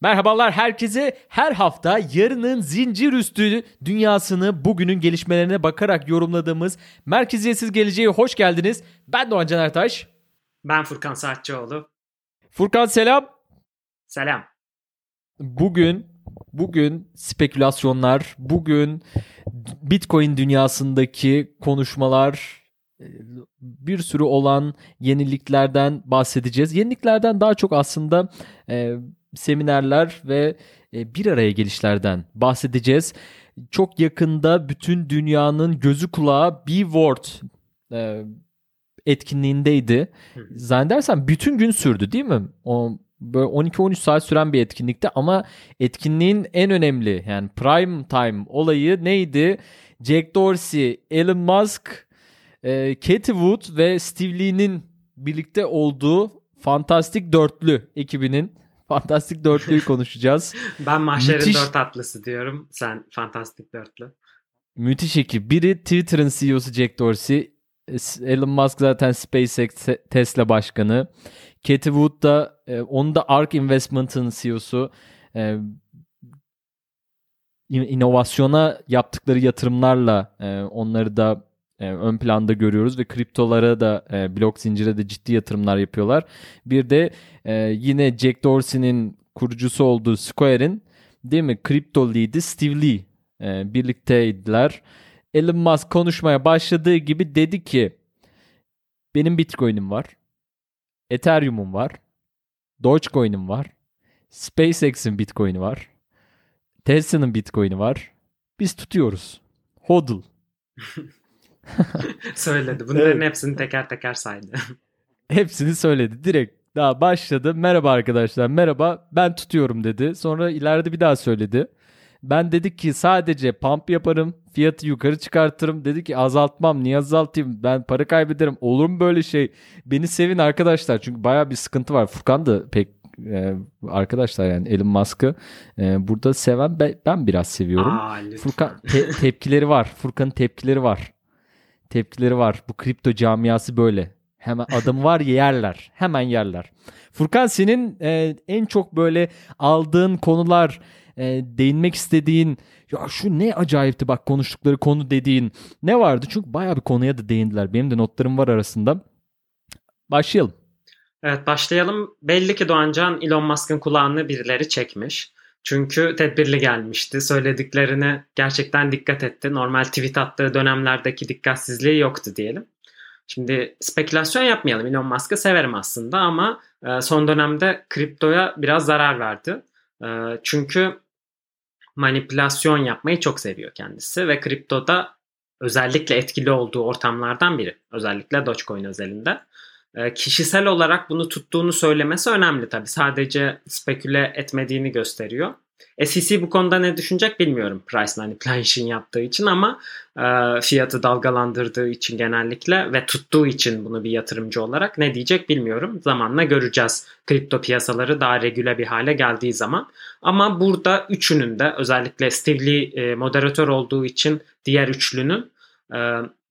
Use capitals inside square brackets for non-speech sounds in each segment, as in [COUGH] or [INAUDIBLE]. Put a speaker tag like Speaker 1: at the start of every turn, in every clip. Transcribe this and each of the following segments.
Speaker 1: Merhabalar herkese. Her hafta yarının zincir üstü dünyasını bugünün gelişmelerine bakarak yorumladığımız Merkeziyetsiz Geleceğe hoş geldiniz. Ben Doğan Can Ertaş.
Speaker 2: Ben Furkan Saatçıoğlu.
Speaker 1: Furkan selam.
Speaker 2: Selam.
Speaker 1: Bugün bugün spekülasyonlar, bugün Bitcoin dünyasındaki konuşmalar, bir sürü olan yeniliklerden bahsedeceğiz. Yeniliklerden daha çok aslında e, seminerler ve e, bir araya gelişlerden bahsedeceğiz. Çok yakında bütün dünyanın gözü kulağı B-Word e, etkinliğindeydi. Zannedersem bütün gün sürdü değil mi? O böyle 12-13 saat süren bir etkinlikti ama etkinliğin en önemli yani prime time olayı neydi? Jack Dorsey, Elon Musk, e, Katie Wood ve Steve Lee'nin birlikte olduğu Fantastik Dörtlü ekibinin Fantastik Dörtlü'yü konuşacağız. [LAUGHS]
Speaker 2: ben Mahşer'in Müthiş... dört atlısı diyorum. Sen Fantastik Dörtlü.
Speaker 1: Müthiş ekip. Biri Twitter'ın CEO'su Jack Dorsey. Elon Musk zaten SpaceX Tesla başkanı. Katie Wood da e, onun da ARK Investment'ın CEO'su. E, inovasyona yaptıkları yatırımlarla e, onları da e, ön planda görüyoruz ve kriptolara da e, blok zincire de ciddi yatırımlar yapıyorlar. Bir de e, yine Jack Dorsey'nin kurucusu olduğu Square'in değil mi kripto lead'i Steve Lee e, birlikteydiler. Elon Musk konuşmaya başladığı gibi dedi ki benim Bitcoin'im var. Ethereum'um var. Dogecoin'im var. SpaceX'in Bitcoin'i var. Tesla'nın Bitcoin'i var. Biz tutuyoruz. Hodl. [LAUGHS] [LAUGHS]
Speaker 2: söyledi. Bunların evet. hepsini teker teker saydı. [LAUGHS]
Speaker 1: hepsini söyledi. Direkt daha başladı. Merhaba arkadaşlar. Merhaba. Ben tutuyorum dedi. Sonra ileride bir daha söyledi. Ben dedik ki sadece pump yaparım. Fiyatı yukarı çıkartırım. Dedi ki azaltmam. Niye azaltayım? Ben para kaybederim. Olur mu böyle şey? Beni sevin arkadaşlar. Çünkü baya bir sıkıntı var. Furkan da pek e, arkadaşlar yani Elon Musk'ı e, burada seven ben, ben biraz seviyorum. Aa, Furkan te- tepkileri var. Furkan'ın tepkileri var tepkileri var. Bu kripto camiası böyle. Hemen adım var yerler. Hemen yerler. Furkan senin e, en çok böyle aldığın konular, e, değinmek istediğin ya şu ne acayipti bak konuştukları konu dediğin ne vardı? Çünkü bayağı bir konuya da değindiler. Benim de notlarım var arasında. Başlayalım.
Speaker 2: Evet başlayalım. Belli ki Doğancan Elon Musk'ın kulağını birileri çekmiş. Çünkü tedbirli gelmişti. Söylediklerine gerçekten dikkat etti. Normal tweet attığı dönemlerdeki dikkatsizliği yoktu diyelim. Şimdi spekülasyon yapmayalım. Elon Musk'ı severim aslında ama e, son dönemde kriptoya biraz zarar verdi. E, çünkü manipülasyon yapmayı çok seviyor kendisi ve kriptoda özellikle etkili olduğu ortamlardan biri. Özellikle Dogecoin özelinde. Ee, kişisel olarak bunu tuttuğunu söylemesi önemli tabii. Sadece speküle etmediğini gösteriyor. SEC bu konuda ne düşünecek bilmiyorum price manipulation yaptığı için ama e, fiyatı dalgalandırdığı için genellikle ve tuttuğu için bunu bir yatırımcı olarak ne diyecek bilmiyorum. Zamanla göreceğiz kripto piyasaları daha regüle bir hale geldiği zaman. Ama burada üçünün de özellikle Steve Lee e, moderatör olduğu için diğer üçlünün e,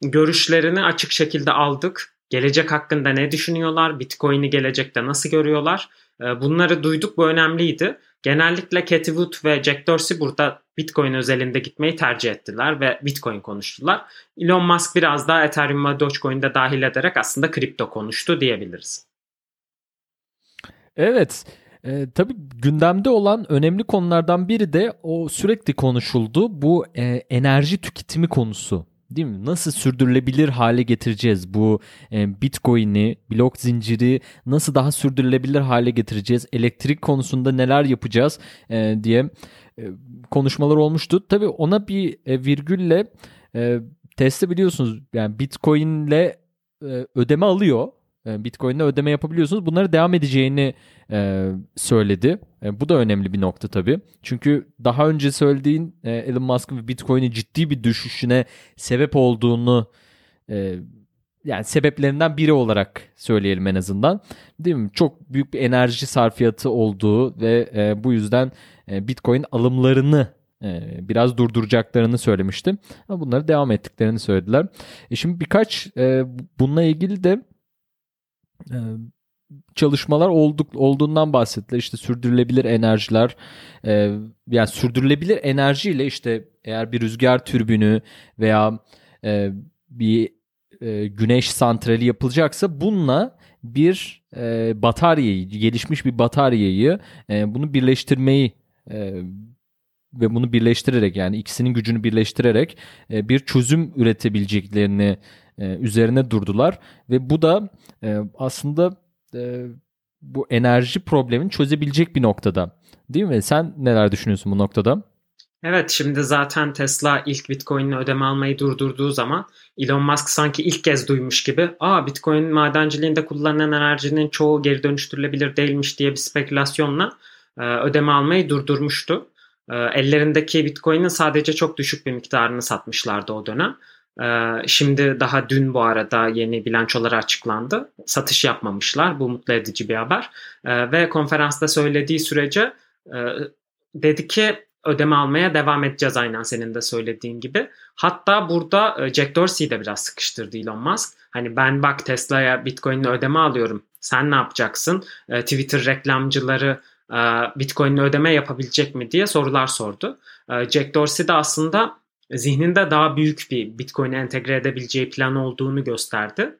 Speaker 2: görüşlerini açık şekilde aldık Gelecek hakkında ne düşünüyorlar? Bitcoin'i gelecekte nasıl görüyorlar? Ee, bunları duyduk bu önemliydi. Genellikle Cathy Wood ve Jack Dorsey burada Bitcoin özelinde gitmeyi tercih ettiler ve Bitcoin konuştular. Elon Musk biraz daha Ethereum ve Dogecoin'de dahil ederek aslında kripto konuştu diyebiliriz.
Speaker 1: Evet. E, tabii gündemde olan önemli konulardan biri de o sürekli konuşuldu. Bu e, enerji tüketimi konusu. Değil mi? Nasıl sürdürülebilir hale getireceğiz bu e, Bitcoin'i, blok zinciri nasıl daha sürdürülebilir hale getireceğiz? Elektrik konusunda neler yapacağız e, diye e, konuşmalar olmuştu. Tabii ona bir e, virgülle e, Tesla biliyorsunuz yani Bitcoin'le e, ödeme alıyor e, Bitcoin'le ödeme yapabiliyorsunuz. Bunları devam edeceğini e, söyledi. E, bu da önemli bir nokta tabii. Çünkü daha önce söylediğin e, Elon Musk'ın Bitcoin'in ciddi bir düşüşüne sebep olduğunu e, yani sebeplerinden biri olarak söyleyelim en azından. Değil mi? Çok büyük bir enerji sarfiyatı olduğu ve e, bu yüzden e, Bitcoin alımlarını e, biraz durduracaklarını söylemiştim. Bunları devam ettiklerini söylediler. E şimdi birkaç e, bununla ilgili de e, çalışmalar olduk olduğundan bahsettiler. İşte sürdürülebilir enerjiler e, yani sürdürülebilir enerjiyle işte eğer bir rüzgar türbünü veya e, bir e, güneş santrali yapılacaksa bununla bir bataryayı gelişmiş bir bataryayı bunu birleştirmeyi ve bunu birleştirerek yani ikisinin gücünü birleştirerek bir çözüm üretebileceklerini üzerine durdular ve bu da e, aslında e, bu enerji problemini çözebilecek bir noktada. Değil mi? Sen neler düşünüyorsun bu noktada?
Speaker 2: Evet şimdi zaten Tesla ilk Bitcoin'le ödeme almayı durdurduğu zaman Elon Musk sanki ilk kez duymuş gibi aa Bitcoin madenciliğinde kullanılan enerjinin çoğu geri dönüştürülebilir değilmiş diye bir spekülasyonla e, ödeme almayı durdurmuştu. E, ellerindeki Bitcoin'in sadece çok düşük bir miktarını satmışlardı o dönem. E, şimdi daha dün bu arada yeni bilançoları açıklandı. Satış yapmamışlar. Bu mutlu edici bir haber. E, ve konferansta söylediği sürece e, dedi ki ödeme almaya devam edeceğiz aynen senin de söylediğin gibi. Hatta burada e, Jack Dorsey'i de biraz sıkıştırdı Elon Musk. Hani ben bak Tesla'ya Bitcoin'le ödeme alıyorum. Sen ne yapacaksın? E, Twitter reklamcıları Bitcoin'le ödeme yapabilecek mi diye sorular sordu. Jack Dorsey de aslında zihninde daha büyük bir Bitcoin'i entegre edebileceği plan olduğunu gösterdi.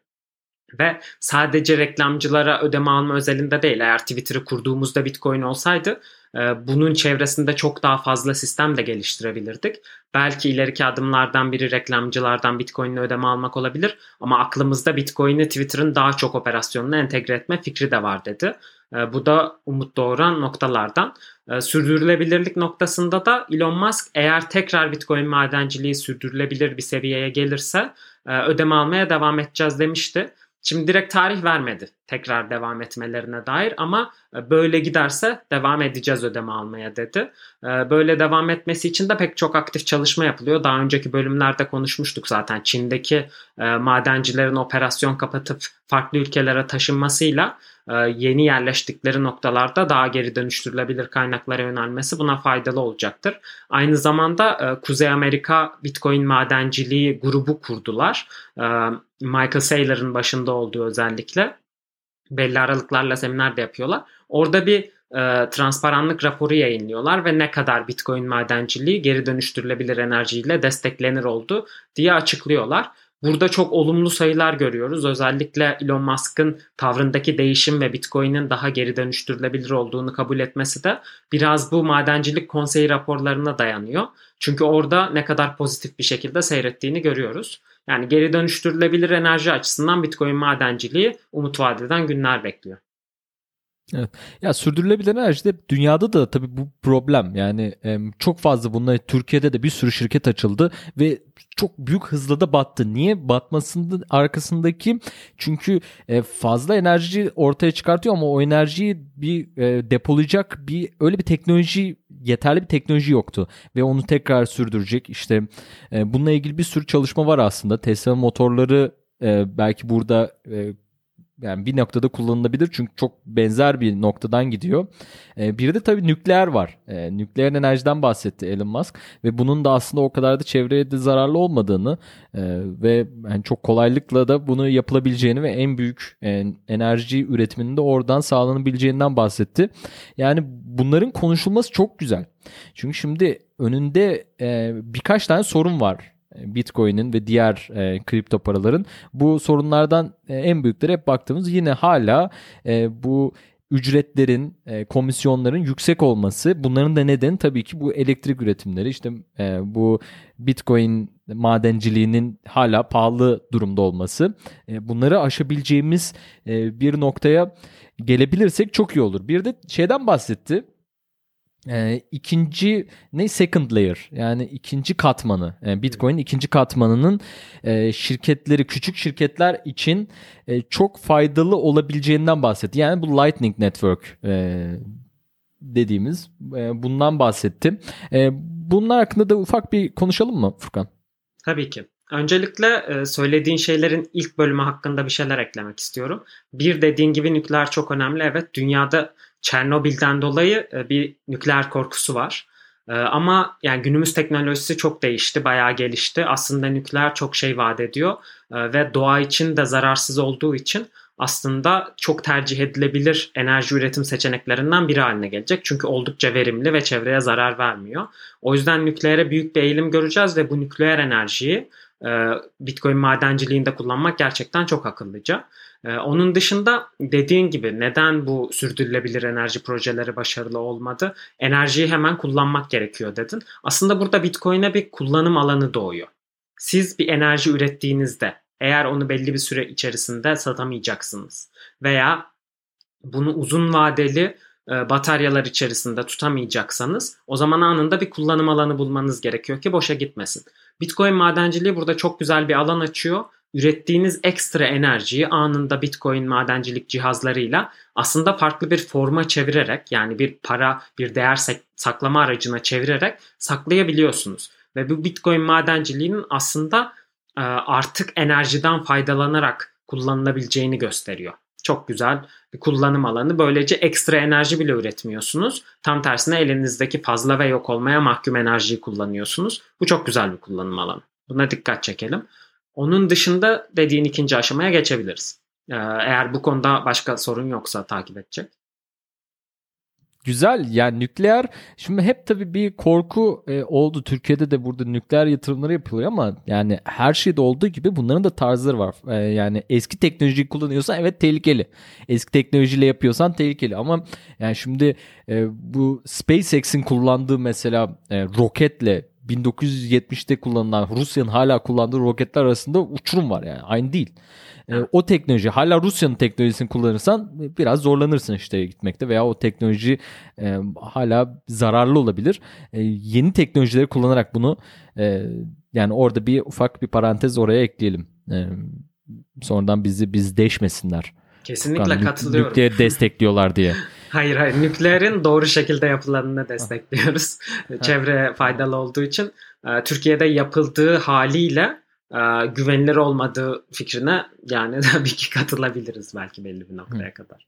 Speaker 2: Ve sadece reklamcılara ödeme alma özelinde değil. Eğer Twitter'ı kurduğumuzda Bitcoin olsaydı ee, bunun çevresinde çok daha fazla sistem de geliştirebilirdik. Belki ileriki adımlardan biri reklamcılardan Bitcoin'le ödeme almak olabilir ama aklımızda Bitcoin'i Twitter'ın daha çok operasyonuna entegre etme fikri de var dedi. Ee, bu da umut doğuran noktalardan. Ee, sürdürülebilirlik noktasında da Elon Musk eğer tekrar Bitcoin madenciliği sürdürülebilir bir seviyeye gelirse e, ödeme almaya devam edeceğiz demişti. Şimdi direkt tarih vermedi tekrar devam etmelerine dair ama e, böyle giderse devam edeceğiz ödeme almaya dedi. E, böyle devam etmesi için de pek çok aktif çalışma yapılıyor. Daha önceki bölümlerde konuşmuştuk zaten. Çin'deki madencilerin operasyon kapatıp farklı ülkelere taşınmasıyla yeni yerleştikleri noktalarda daha geri dönüştürülebilir kaynaklara yönelmesi buna faydalı olacaktır. Aynı zamanda Kuzey Amerika Bitcoin madenciliği grubu kurdular. Michael Saylor'ın başında olduğu özellikle belli aralıklarla seminer de yapıyorlar. Orada bir e, transparanlık raporu yayınlıyorlar ve ne kadar Bitcoin madenciliği geri dönüştürülebilir enerjiyle desteklenir oldu diye açıklıyorlar. Burada çok olumlu sayılar görüyoruz. Özellikle Elon Musk'ın tavrındaki değişim ve Bitcoin'in daha geri dönüştürülebilir olduğunu kabul etmesi de biraz bu madencilik konseyi raporlarına dayanıyor. Çünkü orada ne kadar pozitif bir şekilde seyrettiğini görüyoruz. Yani geri dönüştürülebilir enerji açısından Bitcoin madenciliği umut vadeden günler bekliyor.
Speaker 1: Evet. Ya sürdürülebilir enerji de dünyada da tabii bu problem. Yani çok fazla bunlar Türkiye'de de bir sürü şirket açıldı ve çok büyük hızla da battı. Niye batmasının arkasındaki çünkü e, fazla enerji ortaya çıkartıyor ama o enerjiyi bir e, depolayacak bir öyle bir teknoloji yeterli bir teknoloji yoktu ve onu tekrar sürdürecek. İşte e, bununla ilgili bir sürü çalışma var aslında. Tesla motorları belki burada yani bir noktada kullanılabilir çünkü çok benzer bir noktadan gidiyor. E, bir de tabii nükleer var. E, nükleer enerjiden bahsetti Elon Musk ve bunun da aslında o kadar da çevreye de zararlı olmadığını e, ve yani çok kolaylıkla da bunu yapılabileceğini ve en büyük e, enerji üretiminin de oradan sağlanabileceğinden bahsetti. Yani bunların konuşulması çok güzel. Çünkü şimdi önünde e, birkaç tane sorun var Bitcoin'in ve diğer e, kripto paraların bu sorunlardan e, en büyükleri hep baktığımız yine hala e, bu ücretlerin, e, komisyonların yüksek olması. Bunların da nedeni tabii ki bu elektrik üretimleri. İşte e, bu Bitcoin madenciliğinin hala pahalı durumda olması. E, bunları aşabileceğimiz e, bir noktaya gelebilirsek çok iyi olur. Bir de şeyden bahsetti. E, ikinci ne second layer yani ikinci katmanı yani Bitcoin ikinci katmanının e, şirketleri küçük şirketler için e, çok faydalı olabileceğinden bahsetti. Yani bu Lightning Network e, dediğimiz e, bundan bahsettim. E, bunlar hakkında da ufak bir konuşalım mı Furkan?
Speaker 2: Tabii ki. Öncelikle e, söylediğin şeylerin ilk bölümü hakkında bir şeyler eklemek istiyorum. Bir dediğin gibi nükleer çok önemli. Evet dünyada Çernobil'den dolayı e, bir nükleer korkusu var. E, ama yani günümüz teknolojisi çok değişti, bayağı gelişti. Aslında nükleer çok şey vaat ediyor ve doğa için de zararsız olduğu için aslında çok tercih edilebilir enerji üretim seçeneklerinden biri haline gelecek. Çünkü oldukça verimli ve çevreye zarar vermiyor. O yüzden nükleere büyük bir eğilim göreceğiz ve bu nükleer enerjiyi e, Bitcoin madenciliğinde kullanmak gerçekten çok akıllıca. E, onun dışında dediğin gibi neden bu sürdürülebilir enerji projeleri başarılı olmadı? Enerjiyi hemen kullanmak gerekiyor dedin. Aslında burada Bitcoin'e bir kullanım alanı doğuyor. Siz bir enerji ürettiğinizde eğer onu belli bir süre içerisinde satamayacaksınız veya bunu uzun vadeli e, bataryalar içerisinde tutamayacaksanız o zaman anında bir kullanım alanı bulmanız gerekiyor ki boşa gitmesin. Bitcoin madenciliği burada çok güzel bir alan açıyor. Ürettiğiniz ekstra enerjiyi anında Bitcoin madencilik cihazlarıyla aslında farklı bir forma çevirerek yani bir para, bir değer saklama aracına çevirerek saklayabiliyorsunuz. Ve bu Bitcoin madenciliğinin aslında e, artık enerjiden faydalanarak kullanılabileceğini gösteriyor. Çok güzel bir kullanım alanı. Böylece ekstra enerji bile üretmiyorsunuz. Tam tersine elinizdeki fazla ve yok olmaya mahkum enerjiyi kullanıyorsunuz. Bu çok güzel bir kullanım alanı. Buna dikkat çekelim. Onun dışında dediğin ikinci aşamaya geçebiliriz. Ee, eğer bu konuda başka sorun yoksa takip edecek.
Speaker 1: Güzel yani nükleer şimdi hep tabii bir korku e, oldu. Türkiye'de de burada nükleer yatırımları yapılıyor ama yani her şeyde olduğu gibi bunların da tarzları var. E, yani eski teknolojiyi kullanıyorsan evet tehlikeli. Eski teknolojiyle yapıyorsan tehlikeli ama yani şimdi e, bu SpaceX'in kullandığı mesela e, roketle 1970'te kullanılan Rusya'nın hala kullandığı roketler arasında uçurum var yani aynı değil. E, o teknoloji hala Rusya'nın teknolojisini kullanırsan biraz zorlanırsın işte gitmekte veya o teknoloji e, hala zararlı olabilir. E, yeni teknolojileri kullanarak bunu e, yani orada bir ufak bir parantez oraya ekleyelim. E, sonradan bizi biz deşmesinler.
Speaker 2: Kesinlikle yani, katılıyorum. Nükleer
Speaker 1: destekliyorlar diye. [LAUGHS]
Speaker 2: hayır hayır nükleerin doğru şekilde yapılanını destekliyoruz. [LAUGHS] Çevre faydalı olduğu için. E, Türkiye'de yapıldığı haliyle e, güvenilir olmadığı fikrine yani [LAUGHS] tabii ki katılabiliriz belki belli bir noktaya kadar.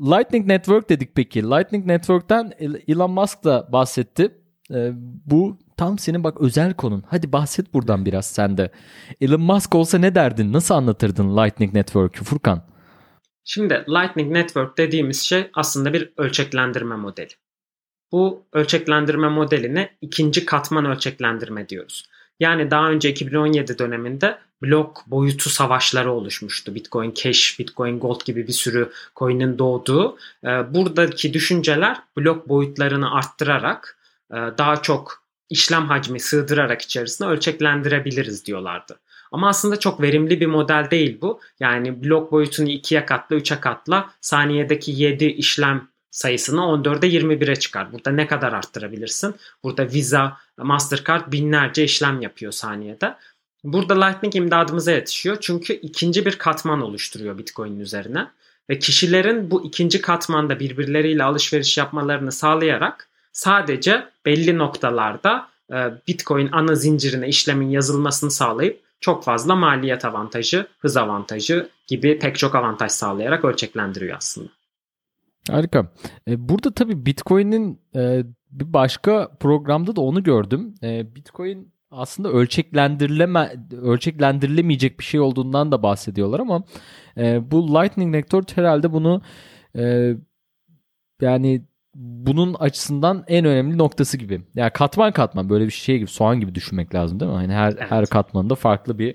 Speaker 1: Lightning Network dedik peki. Lightning Network'ten Elon Musk da bahsetti. Ee, bu tam senin bak özel konun. Hadi bahset buradan biraz sen de. Elon Musk olsa ne derdin? Nasıl anlatırdın Lightning Network'ü Furkan?
Speaker 2: Şimdi Lightning Network dediğimiz şey aslında bir ölçeklendirme modeli. Bu ölçeklendirme modeline ikinci katman ölçeklendirme diyoruz. Yani daha önce 2017 döneminde blok boyutu savaşları oluşmuştu. Bitcoin Cash, Bitcoin Gold gibi bir sürü coin'in doğduğu. Ee, buradaki düşünceler blok boyutlarını arttırarak e, daha çok işlem hacmi sığdırarak içerisine ölçeklendirebiliriz diyorlardı. Ama aslında çok verimli bir model değil bu. Yani blok boyutunu ikiye katla, üçe katla saniyedeki 7 işlem sayısını 14'e 21'e çıkar. Burada ne kadar arttırabilirsin? Burada Visa, Mastercard binlerce işlem yapıyor saniyede. Burada Lightning imdadımıza yetişiyor. Çünkü ikinci bir katman oluşturuyor Bitcoin'in üzerine. Ve kişilerin bu ikinci katmanda birbirleriyle alışveriş yapmalarını sağlayarak sadece belli noktalarda e, Bitcoin ana zincirine işlemin yazılmasını sağlayıp çok fazla maliyet avantajı, hız avantajı gibi pek çok avantaj sağlayarak ölçeklendiriyor aslında.
Speaker 1: Harika. E, burada tabii Bitcoin'in e, bir başka programda da onu gördüm. E, Bitcoin aslında ölçeklendirileme ölçeklendirilemeyecek bir şey olduğundan da bahsediyorlar ama bu Lightning Network herhalde bunu yani bunun açısından en önemli noktası gibi. Yani katman katman böyle bir şey gibi soğan gibi düşünmek lazım değil mi? Yani her evet. her katmanda farklı bir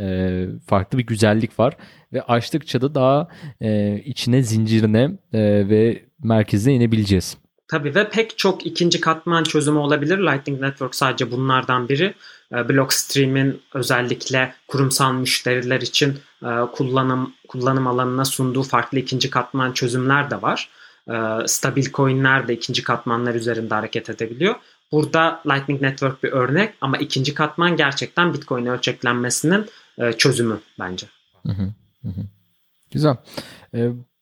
Speaker 1: e, farklı bir güzellik var ve açtıkça da daha e, içine zincirine e, ve merkezine inebileceğiz.
Speaker 2: Tabii ve pek çok ikinci katman çözümü olabilir. Lightning Network sadece bunlardan biri. E, Blockstream'in özellikle kurumsal müşteriler için e, kullanım kullanım alanına sunduğu farklı ikinci katman çözümler de var. E, stabil coinler de ikinci katmanlar üzerinde hareket edebiliyor. Burada Lightning Network bir örnek ama ikinci katman gerçekten Bitcoin ölçeklenmesinin e, çözümü bence. Hı hı,
Speaker 1: hı. Güzel.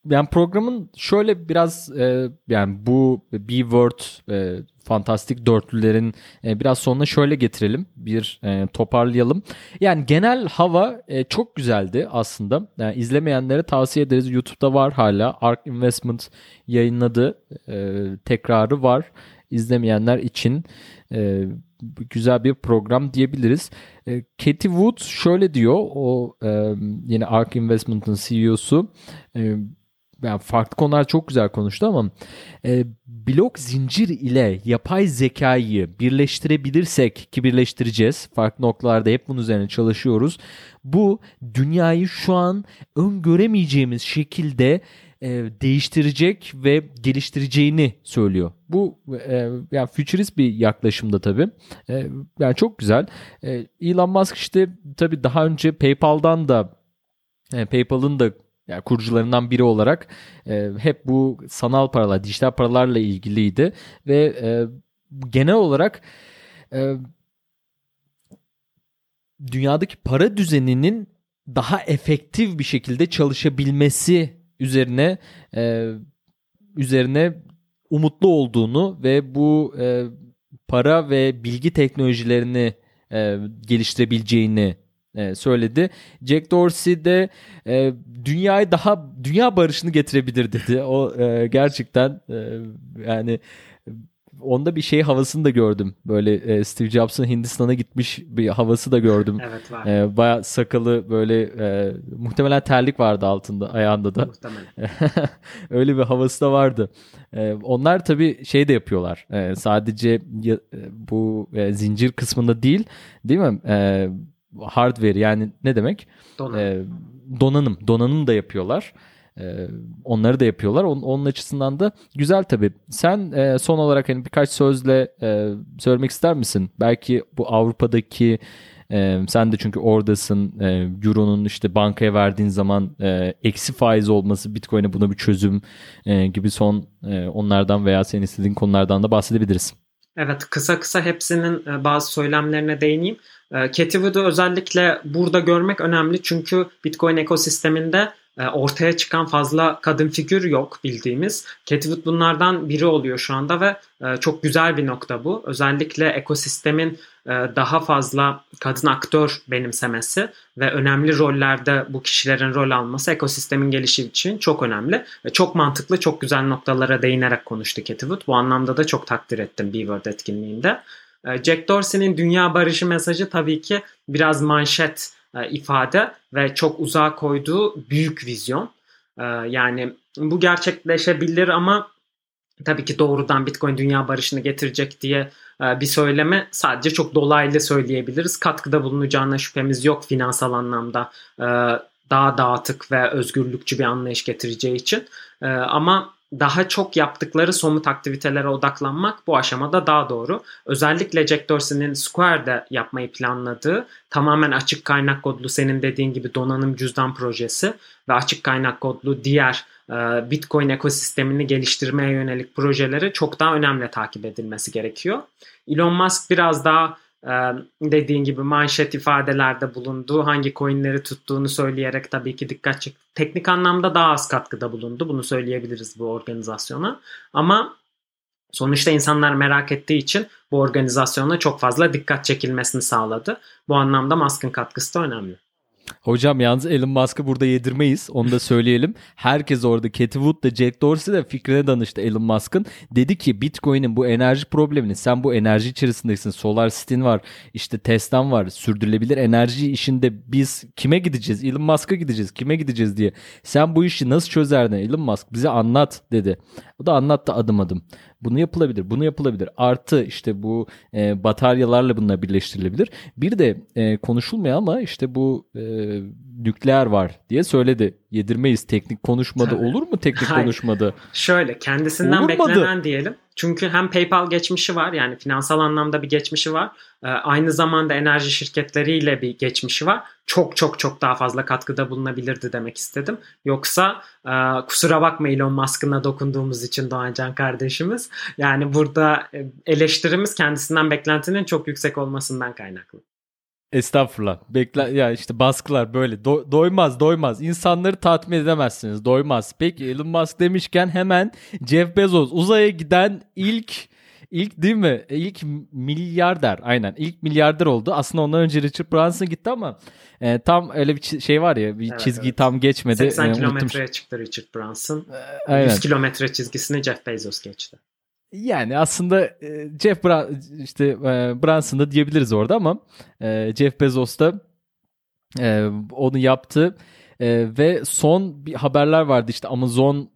Speaker 1: Yani programın şöyle biraz e, yani bu B-Word e, fantastik dörtlülerin e, biraz sonuna şöyle getirelim. Bir e, toparlayalım. Yani genel hava e, çok güzeldi aslında. Yani izlemeyenlere tavsiye ederiz. YouTube'da var hala. Ark Investment yayınladı. E, tekrarı var. İzlemeyenler için e, güzel bir program diyebiliriz. E, Katie Wood şöyle diyor. O e, yine Ark Investment'ın CEO'su. E, yani farklı konular çok güzel konuştu ama e, blok zincir ile yapay zekayı birleştirebilirsek ki birleştireceğiz. Farklı noktalarda hep bunun üzerine çalışıyoruz. Bu dünyayı şu an öngöremeyeceğimiz şekilde e, değiştirecek ve geliştireceğini söylüyor. Bu e, yani futurist bir yaklaşımda tabii. E, yani çok güzel. E, Elon Musk işte tabii daha önce PayPal'dan da e, PayPal'ın da yani kurucularından biri olarak e, hep bu sanal paralar, dijital paralarla ilgiliydi ve e, genel olarak e, dünyadaki para düzeninin daha efektif bir şekilde çalışabilmesi üzerine e, üzerine umutlu olduğunu ve bu e, para ve bilgi teknolojilerini e, geliştirebileceğini e, söyledi. Jack Dorsey de e, dünyayı daha dünya barışını getirebilir dedi. O e, gerçekten e, yani onda bir şey havasını da gördüm. Böyle e, Steve Jobs'ın Hindistan'a gitmiş bir havası da gördüm. [LAUGHS]
Speaker 2: Evet var.
Speaker 1: E, Baya sakalı böyle e, muhtemelen terlik vardı altında ayağında da. Muhtemelen. [LAUGHS] Öyle bir havası da vardı. E, onlar tabii şey de yapıyorlar. E, sadece ya, e, bu e, zincir kısmında değil değil mi? E, hardware yani ne demek?
Speaker 2: Donanım. E,
Speaker 1: donanım. Donanım da yapıyorlar. E, onları da yapıyorlar. Onun, onun açısından da güzel tabii. Sen e, son olarak hani birkaç sözle e, söylemek ister misin? Belki bu Avrupa'daki e, sen de çünkü oradasın. E, Euro'nun işte bankaya verdiğin zaman e, eksi faiz olması Bitcoin'e buna bir çözüm e, gibi son e, onlardan veya senin istediğin konulardan da bahsedebiliriz.
Speaker 2: Evet kısa kısa hepsinin e, bazı söylemlerine değineyim. E, Cativa'da özellikle burada görmek önemli çünkü Bitcoin ekosisteminde ortaya çıkan fazla kadın figür yok bildiğimiz. Catwood bunlardan biri oluyor şu anda ve çok güzel bir nokta bu. Özellikle ekosistemin daha fazla kadın aktör benimsemesi ve önemli rollerde bu kişilerin rol alması ekosistemin gelişi için çok önemli. Çok mantıklı, çok güzel noktalara değinerek konuştu Catwood. Bu anlamda da çok takdir ettim B-Word etkinliğinde. Ee, Jack Dorsey'nin dünya barışı mesajı tabii ki biraz manşet e, ifade ve çok uzağa koyduğu büyük vizyon. Ee, yani bu gerçekleşebilir ama tabii ki doğrudan Bitcoin dünya barışını getirecek diye e, bir söyleme sadece çok dolaylı söyleyebiliriz. Katkıda bulunacağına şüphemiz yok finansal anlamda e, daha dağıtık ve özgürlükçü bir anlayış getireceği için. Ama daha çok yaptıkları somut aktivitelere odaklanmak bu aşamada daha doğru. Özellikle Jack Dorsey'nin Square'de yapmayı planladığı tamamen açık kaynak kodlu senin dediğin gibi donanım cüzdan projesi ve açık kaynak kodlu diğer e, Bitcoin ekosistemini geliştirmeye yönelik projeleri çok daha önemli takip edilmesi gerekiyor. Elon Musk biraz daha dediğin gibi manşet ifadelerde bulundu. Hangi coinleri tuttuğunu söyleyerek tabii ki dikkat çekti. Teknik anlamda daha az katkıda bulundu. Bunu söyleyebiliriz bu organizasyona. Ama sonuçta insanlar merak ettiği için bu organizasyona çok fazla dikkat çekilmesini sağladı. Bu anlamda Musk'ın katkısı da önemli.
Speaker 1: Hocam yalnız Elon Musk'ı burada yedirmeyiz. Onu da söyleyelim. Herkes orada Cathy Wood da Jack Dorsey de fikrine danıştı Elon Musk'ın. Dedi ki Bitcoin'in bu enerji problemini sen bu enerji içerisindesin. Solar City'in var. işte Tesla'm var. Sürdürülebilir enerji işinde biz kime gideceğiz? Elon Musk'a gideceğiz. Kime gideceğiz diye. Sen bu işi nasıl çözerdin Elon Musk? Bize anlat dedi. O da anlattı adım adım. Bunu yapılabilir, bunu yapılabilir. Artı işte bu e, bataryalarla bunlar birleştirilebilir. Bir de e, konuşulmuyor ama işte bu e, nükleer var diye söyledi. Yedirmeyiz teknik konuşmada.
Speaker 2: Tabii.
Speaker 1: Olur mu teknik
Speaker 2: Hayır.
Speaker 1: konuşmada?
Speaker 2: Şöyle kendisinden
Speaker 1: Olmadı.
Speaker 2: beklenen diyelim. Çünkü hem PayPal geçmişi var yani finansal anlamda bir geçmişi var. Ee, aynı zamanda enerji şirketleriyle bir geçmişi var. Çok çok çok daha fazla katkıda bulunabilirdi demek istedim. Yoksa e, kusura bakma Elon Musk'ına dokunduğumuz için Doğancan kardeşimiz. Yani burada e, eleştirimiz kendisinden beklentinin çok yüksek olmasından kaynaklı.
Speaker 1: Estağfurullah. Bekle ya işte baskılar böyle Do- doymaz doymaz. İnsanları tatmin edemezsiniz. Doymaz. Peki Elon Musk demişken hemen Jeff Bezos uzaya giden ilk ilk değil mi? İlk milyarder. Aynen. İlk milyarder oldu. Aslında ondan önce Richard Branson gitti ama e, tam öyle bir şey var ya bir
Speaker 2: Evet,
Speaker 1: çizgiyi
Speaker 2: evet.
Speaker 1: tam geçmedi.
Speaker 2: 80
Speaker 1: E,
Speaker 2: kilometreye çıktı Richard Branson.
Speaker 1: Aynen.
Speaker 2: 100 kilometre çizgisini Jeff Bezos geçti.
Speaker 1: Yani aslında e, Jeff Bra- işte e, Branson da diyebiliriz orada ama e, Jeff Bezos da onu yaptı. Ve son bir haberler vardı. İşte Amazon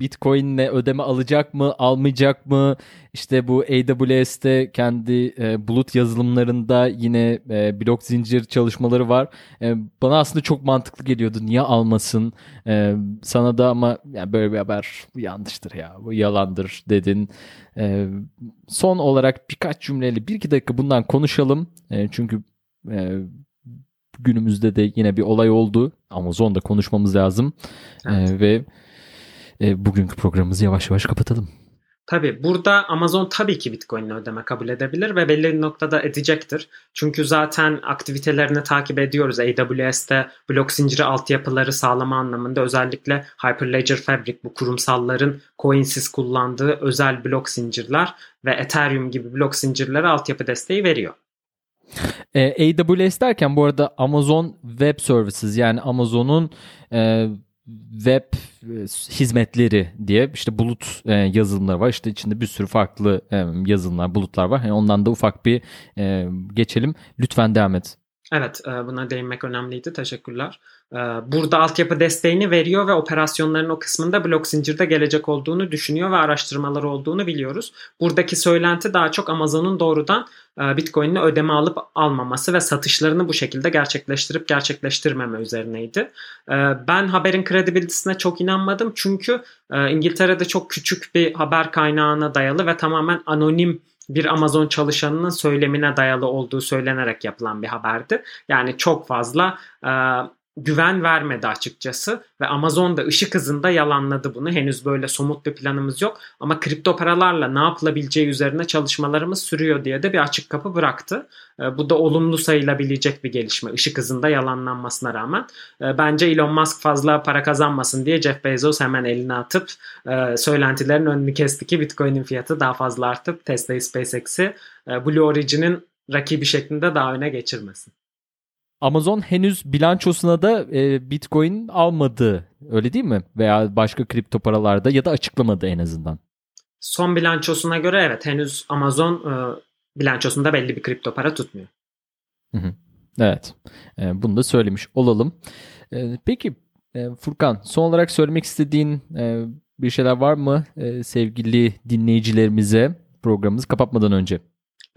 Speaker 1: Bitcoin'le ödeme alacak mı almayacak mı? İşte bu AWS'te kendi e, bulut yazılımlarında yine e, blok zincir çalışmaları var. E, bana aslında çok mantıklı geliyordu. Niye almasın? E, sana da ama yani böyle bir haber bu yanlıştır ya. Bu yalandır dedin. E, son olarak birkaç cümleyle bir iki dakika bundan konuşalım. E, çünkü e, günümüzde de yine bir olay oldu. Amazon'da konuşmamız lazım.
Speaker 2: Evet.
Speaker 1: E, ve e, bugünkü programımızı yavaş yavaş kapatalım.
Speaker 2: Tabii burada Amazon tabii ki Bitcoin'le ödeme kabul edebilir ve belli bir noktada edecektir. Çünkü zaten aktivitelerini takip ediyoruz. AWS'te blok zinciri altyapıları sağlama anlamında özellikle Hyperledger Fabric bu kurumsalların coinsiz kullandığı özel blok zincirler ve Ethereum gibi blok zincirlere altyapı desteği veriyor.
Speaker 1: E, AWS derken bu arada Amazon Web Services yani Amazon'un e, web e, hizmetleri diye işte bulut e, yazılımları var. İşte içinde bir sürü farklı e, yazılımlar, bulutlar var. Yani ondan da ufak bir geçelim. Lütfen devam et.
Speaker 2: Evet, e, buna değinmek önemliydi. Teşekkürler. E, Burada altyapı desteğini veriyor ve operasyonların o kısmında blok zincirde gelecek olduğunu düşünüyor ve araştırmaları olduğunu biliyoruz. Buradaki söylenti daha çok Amazon'un doğrudan e, Bitcoin'le ödeme alıp almaması ve satışlarını bu şekilde gerçekleştirip gerçekleştirmeme üzerineydi. Ben haberin kredibilitesine çok inanmadım çünkü İngiltere'de çok küçük bir haber kaynağına dayalı ve tamamen anonim bir Amazon çalışanının söylemine dayalı olduğu söylenerek yapılan bir haberdi. Yani çok fazla güven vermedi açıkçası ve Amazon da ışık hızında yalanladı bunu. Henüz böyle somut bir planımız yok ama kripto paralarla ne yapılabileceği üzerine çalışmalarımız sürüyor diye de bir açık kapı bıraktı. E, bu da olumlu sayılabilecek bir gelişme ışık hızında yalanlanmasına rağmen. E, bence Elon Musk fazla para kazanmasın diye Jeff Bezos hemen eline atıp e, söylentilerin önünü kesti ki Bitcoin'in fiyatı daha fazla artıp Tesla'yı SpaceX'i e, Blue Origin'in rakibi şeklinde daha öne geçirmesin.
Speaker 1: Amazon henüz bilançosuna da e, Bitcoin almadı. Öyle değil mi? Veya başka kripto paralarda ya da açıklamadı en azından.
Speaker 2: Son bilançosuna göre evet henüz Amazon e, bilançosunda belli bir kripto para tutmuyor.
Speaker 1: Hı hı. Evet. E, bunu da söylemiş olalım. E, peki e, Furkan son olarak söylemek istediğin e, bir şeyler var mı e, sevgili dinleyicilerimize programımızı kapatmadan önce?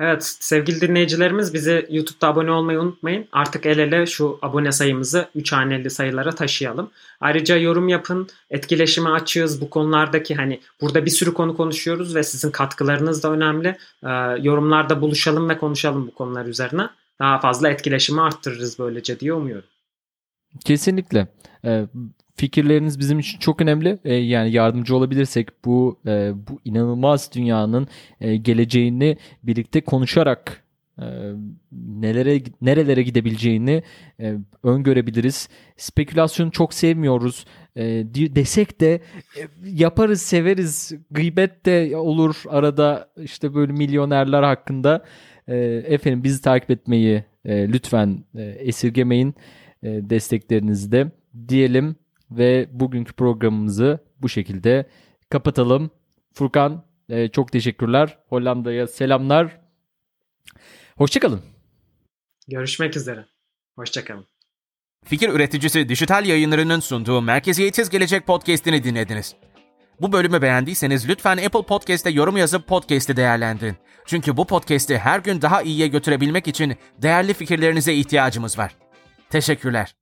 Speaker 2: Evet sevgili dinleyicilerimiz bizi YouTube'da abone olmayı unutmayın. Artık el ele şu abone sayımızı 3 haneli sayılara taşıyalım. Ayrıca yorum yapın, etkileşime açığız bu konulardaki hani burada bir sürü konu konuşuyoruz ve sizin katkılarınız da önemli. Ee, yorumlarda buluşalım ve konuşalım bu konular üzerine. Daha fazla etkileşimi arttırırız böylece diye umuyorum.
Speaker 1: Kesinlikle. E, fikirleriniz bizim için çok önemli. E, yani yardımcı olabilirsek bu e, bu inanılmaz dünyanın e, geleceğini birlikte konuşarak e, nelere nerelere gidebileceğini e, öngörebiliriz. Spekülasyonu çok sevmiyoruz. E, desek de e, yaparız, severiz. Gıybet de olur arada işte böyle milyonerler hakkında. E, efendim bizi takip etmeyi e, lütfen e, esirgemeyin e, desteklerinizi de diyelim ve bugünkü programımızı bu şekilde kapatalım. Furkan e, çok teşekkürler. Hollanda'ya selamlar. Hoşçakalın.
Speaker 2: Görüşmek üzere. Hoşçakalın.
Speaker 3: Fikir üreticisi Dijital Yayınları'nın sunduğu Merkeziyetsiz Gelecek podcast'ini dinlediniz. Bu bölümü beğendiyseniz lütfen Apple Podcast'te yorum yazıp podcast'i değerlendirin. Çünkü bu podcast'i her gün daha iyiye götürebilmek için değerli fikirlerinize ihtiyacımız var. Teşekkürler.